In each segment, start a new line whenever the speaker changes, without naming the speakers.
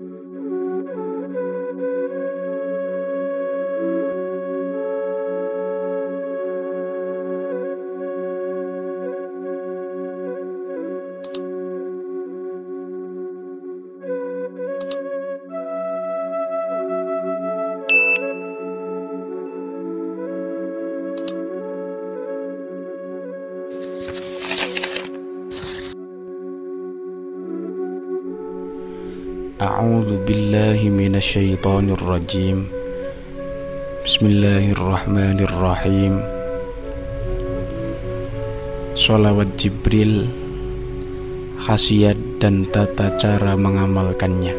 Mm-hmm. أعوذ بالله من الشيطان الرجيم بسم الله الرحمن الرحيم Salawat Jibril Khasiat dan tata cara mengamalkannya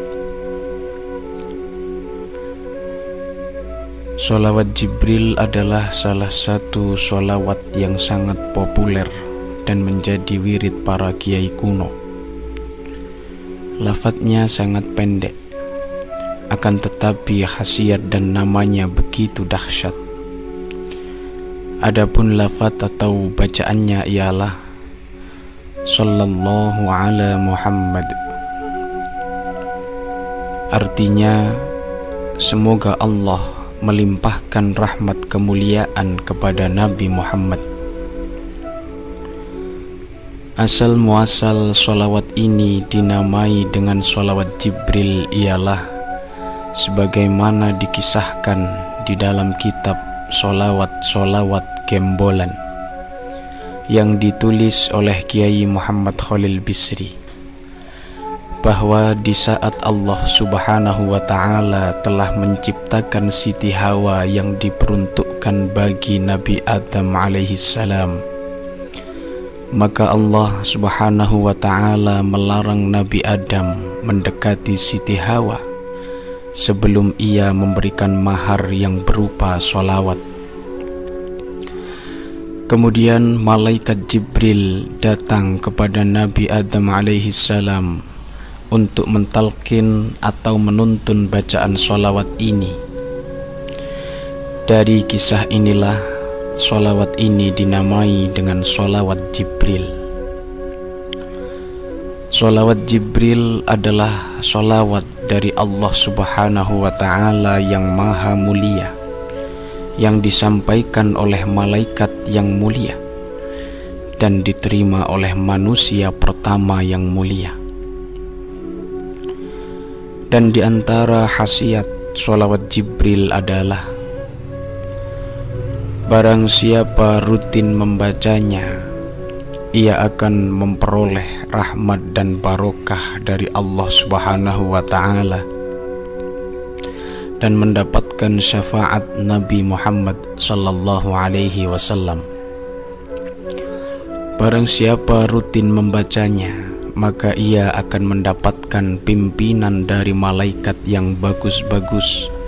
Salawat Jibril adalah salah satu solawat yang sangat populer dan menjadi wirid para kiai kuno Lafadznya sangat pendek, akan tetapi khasiat dan namanya begitu dahsyat. Adapun lafaz atau bacaannya ialah Sallallahu ala Muhammad. Artinya Semoga Allah melimpahkan rahmat kemuliaan kepada Nabi Muhammad Asal muasal solawat ini dinamai dengan solawat Jibril ialah sebagaimana dikisahkan di dalam kitab solawat-solawat Gembolan yang ditulis oleh Kiai Muhammad Khalil Bisri. Bahwa di saat Allah Subhanahu wa taala telah menciptakan Siti Hawa yang diperuntukkan bagi Nabi Adam alaihi salam maka Allah Subhanahu wa taala melarang Nabi Adam mendekati Siti Hawa sebelum ia memberikan mahar yang berupa solawat. Kemudian malaikat Jibril datang kepada Nabi Adam alaihi salam untuk mentalkin atau menuntun bacaan solawat ini. Dari kisah inilah Solawat ini dinamai dengan solawat Jibril. Solawat Jibril adalah solawat dari Allah subhanahu wa ta'ala yang maha mulia Yang disampaikan oleh malaikat yang mulia Dan diterima oleh manusia pertama yang mulia. Dan di antara khasiat solawat Jibril adalah Barang siapa rutin membacanya, ia akan memperoleh rahmat dan barokah dari Allah Subhanahu wa taala dan mendapatkan syafaat Nabi Muhammad sallallahu alaihi wasallam. Barang siapa rutin membacanya, maka ia akan mendapatkan pimpinan dari malaikat yang bagus-bagus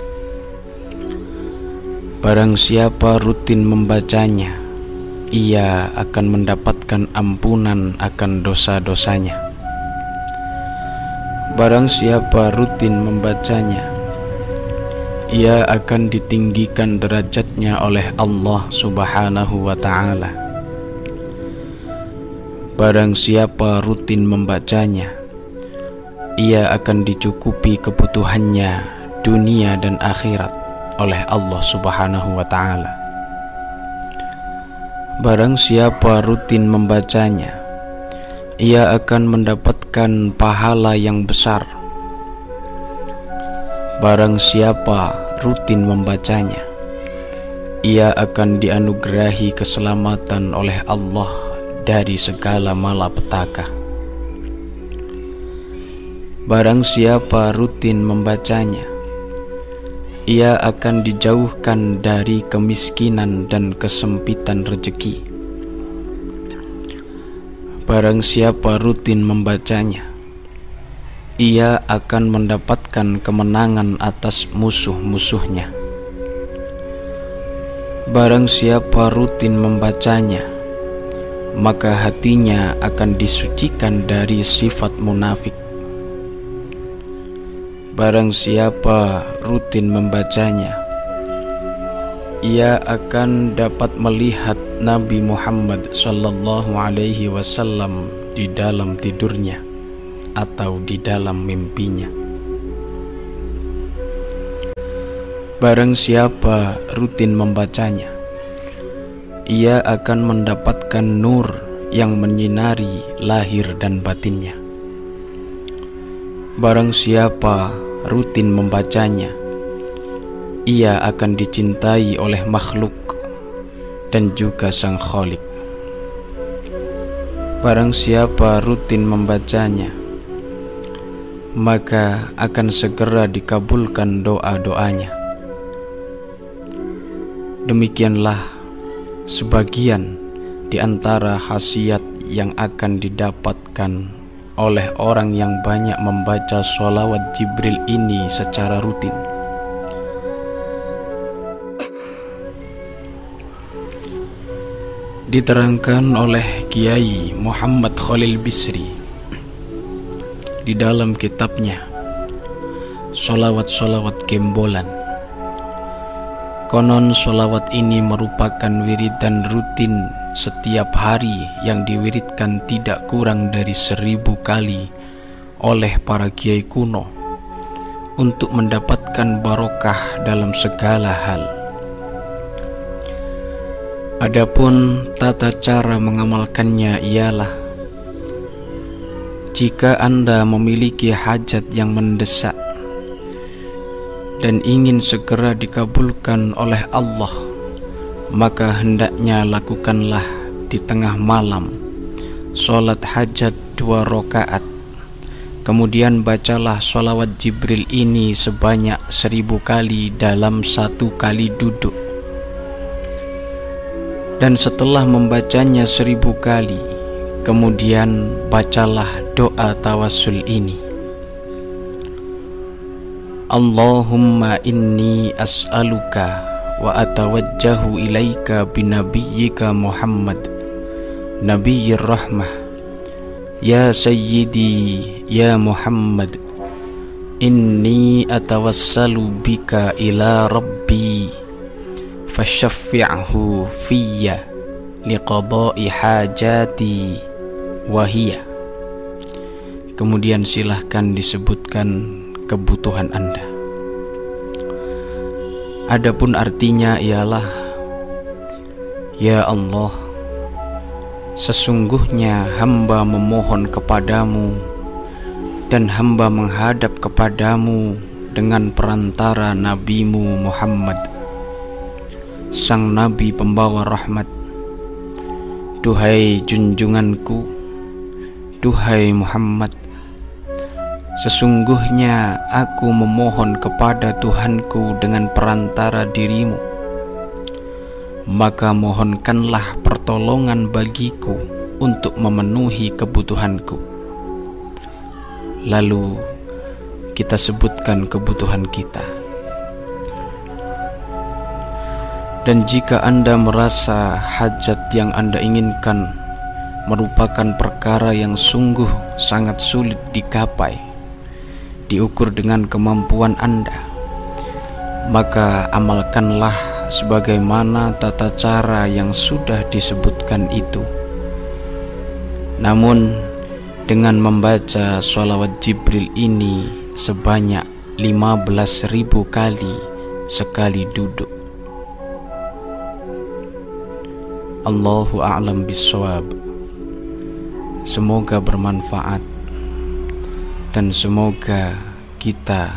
Barang siapa rutin membacanya, ia akan mendapatkan ampunan akan dosa-dosanya. Barang siapa rutin membacanya, ia akan ditinggikan derajatnya oleh Allah Subhanahu wa Ta'ala. Barang siapa rutin membacanya, ia akan dicukupi kebutuhannya dunia dan akhirat oleh Allah Subhanahu wa taala. Barang siapa rutin membacanya, ia akan mendapatkan pahala yang besar. Barang siapa rutin membacanya, ia akan dianugerahi keselamatan oleh Allah dari segala malapetaka. Barang siapa rutin membacanya, ia akan dijauhkan dari kemiskinan dan kesempitan rezeki. Barang siapa rutin membacanya, ia akan mendapatkan kemenangan atas musuh-musuhnya. Barang siapa rutin membacanya, maka hatinya akan disucikan dari sifat munafik Barang siapa rutin membacanya, ia akan dapat melihat Nabi Muhammad sallallahu alaihi wasallam di dalam tidurnya atau di dalam mimpinya. Barang siapa rutin membacanya, ia akan mendapatkan nur yang menyinari lahir dan batinnya. Barang siapa rutin membacanya, ia akan dicintai oleh makhluk dan juga sang kholik. Barang siapa rutin membacanya, maka akan segera dikabulkan doa-doanya. Demikianlah sebagian di antara khasiat yang akan didapatkan oleh orang yang banyak membaca sholawat Jibril ini secara rutin. Diterangkan oleh Kiai Muhammad Khalil Bisri di dalam kitabnya Solawat-solawat Gembolan Konon solawat ini merupakan wiridan rutin setiap hari yang diwiridkan tidak kurang dari seribu kali oleh para kiai kuno untuk mendapatkan barokah dalam segala hal. Adapun tata cara mengamalkannya ialah jika Anda memiliki hajat yang mendesak dan ingin segera dikabulkan oleh Allah maka hendaknya lakukanlah di tengah malam. Solat hajat dua rakaat. Kemudian bacalah solawat Jibril ini sebanyak seribu kali dalam satu kali duduk. Dan setelah membacanya seribu kali kemudian bacalah doa tawasul ini. Allahumma inni as'aluka wa atawajjahu ilaika binabiyyika Muhammad Nabiyyir Rahmah Ya Sayyidi Ya Muhammad Inni atawassalu bika ila Rabbi Fashaffi'hu fiyya liqada'i hajati wahiyya Kemudian silahkan disebutkan kebutuhan Anda. Adapun artinya ialah Ya Allah Sesungguhnya hamba memohon kepadamu Dan hamba menghadap kepadamu Dengan perantara nabimu Muhammad Sang Nabi pembawa rahmat. Duhai junjunganku Duhai Muhammad Sesungguhnya aku memohon kepada Tuhanku dengan perantara dirimu. Maka mohonkanlah pertolongan bagiku untuk memenuhi kebutuhanku. Lalu kita sebutkan kebutuhan kita. Dan jika Anda merasa hajat yang Anda inginkan merupakan perkara yang sungguh sangat sulit digapai diukur dengan kemampuan Anda, maka amalkanlah sebagaimana tata cara yang sudah disebutkan itu. Namun, dengan membaca sholawat Jibril ini sebanyak 15.000 kali sekali duduk. Allahu a'lam bisawab. Semoga bermanfaat dan semoga kita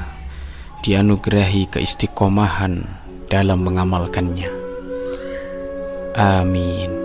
dianugerahi keistiqomahan dalam mengamalkannya. Amin.